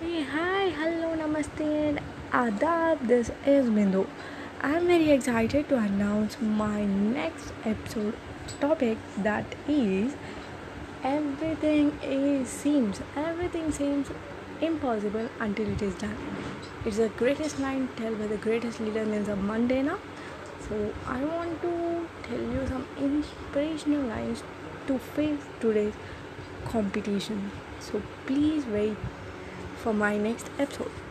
Hey, hi, hello, namaste, and adab. This is Bindu. I'm very excited to announce my next episode topic that is everything is seems everything seems impossible until it is done. It's the greatest line told by the greatest leader Nelson Mandela. So I want to tell you some inspirational lines to face today's competition. So please wait for my next episode.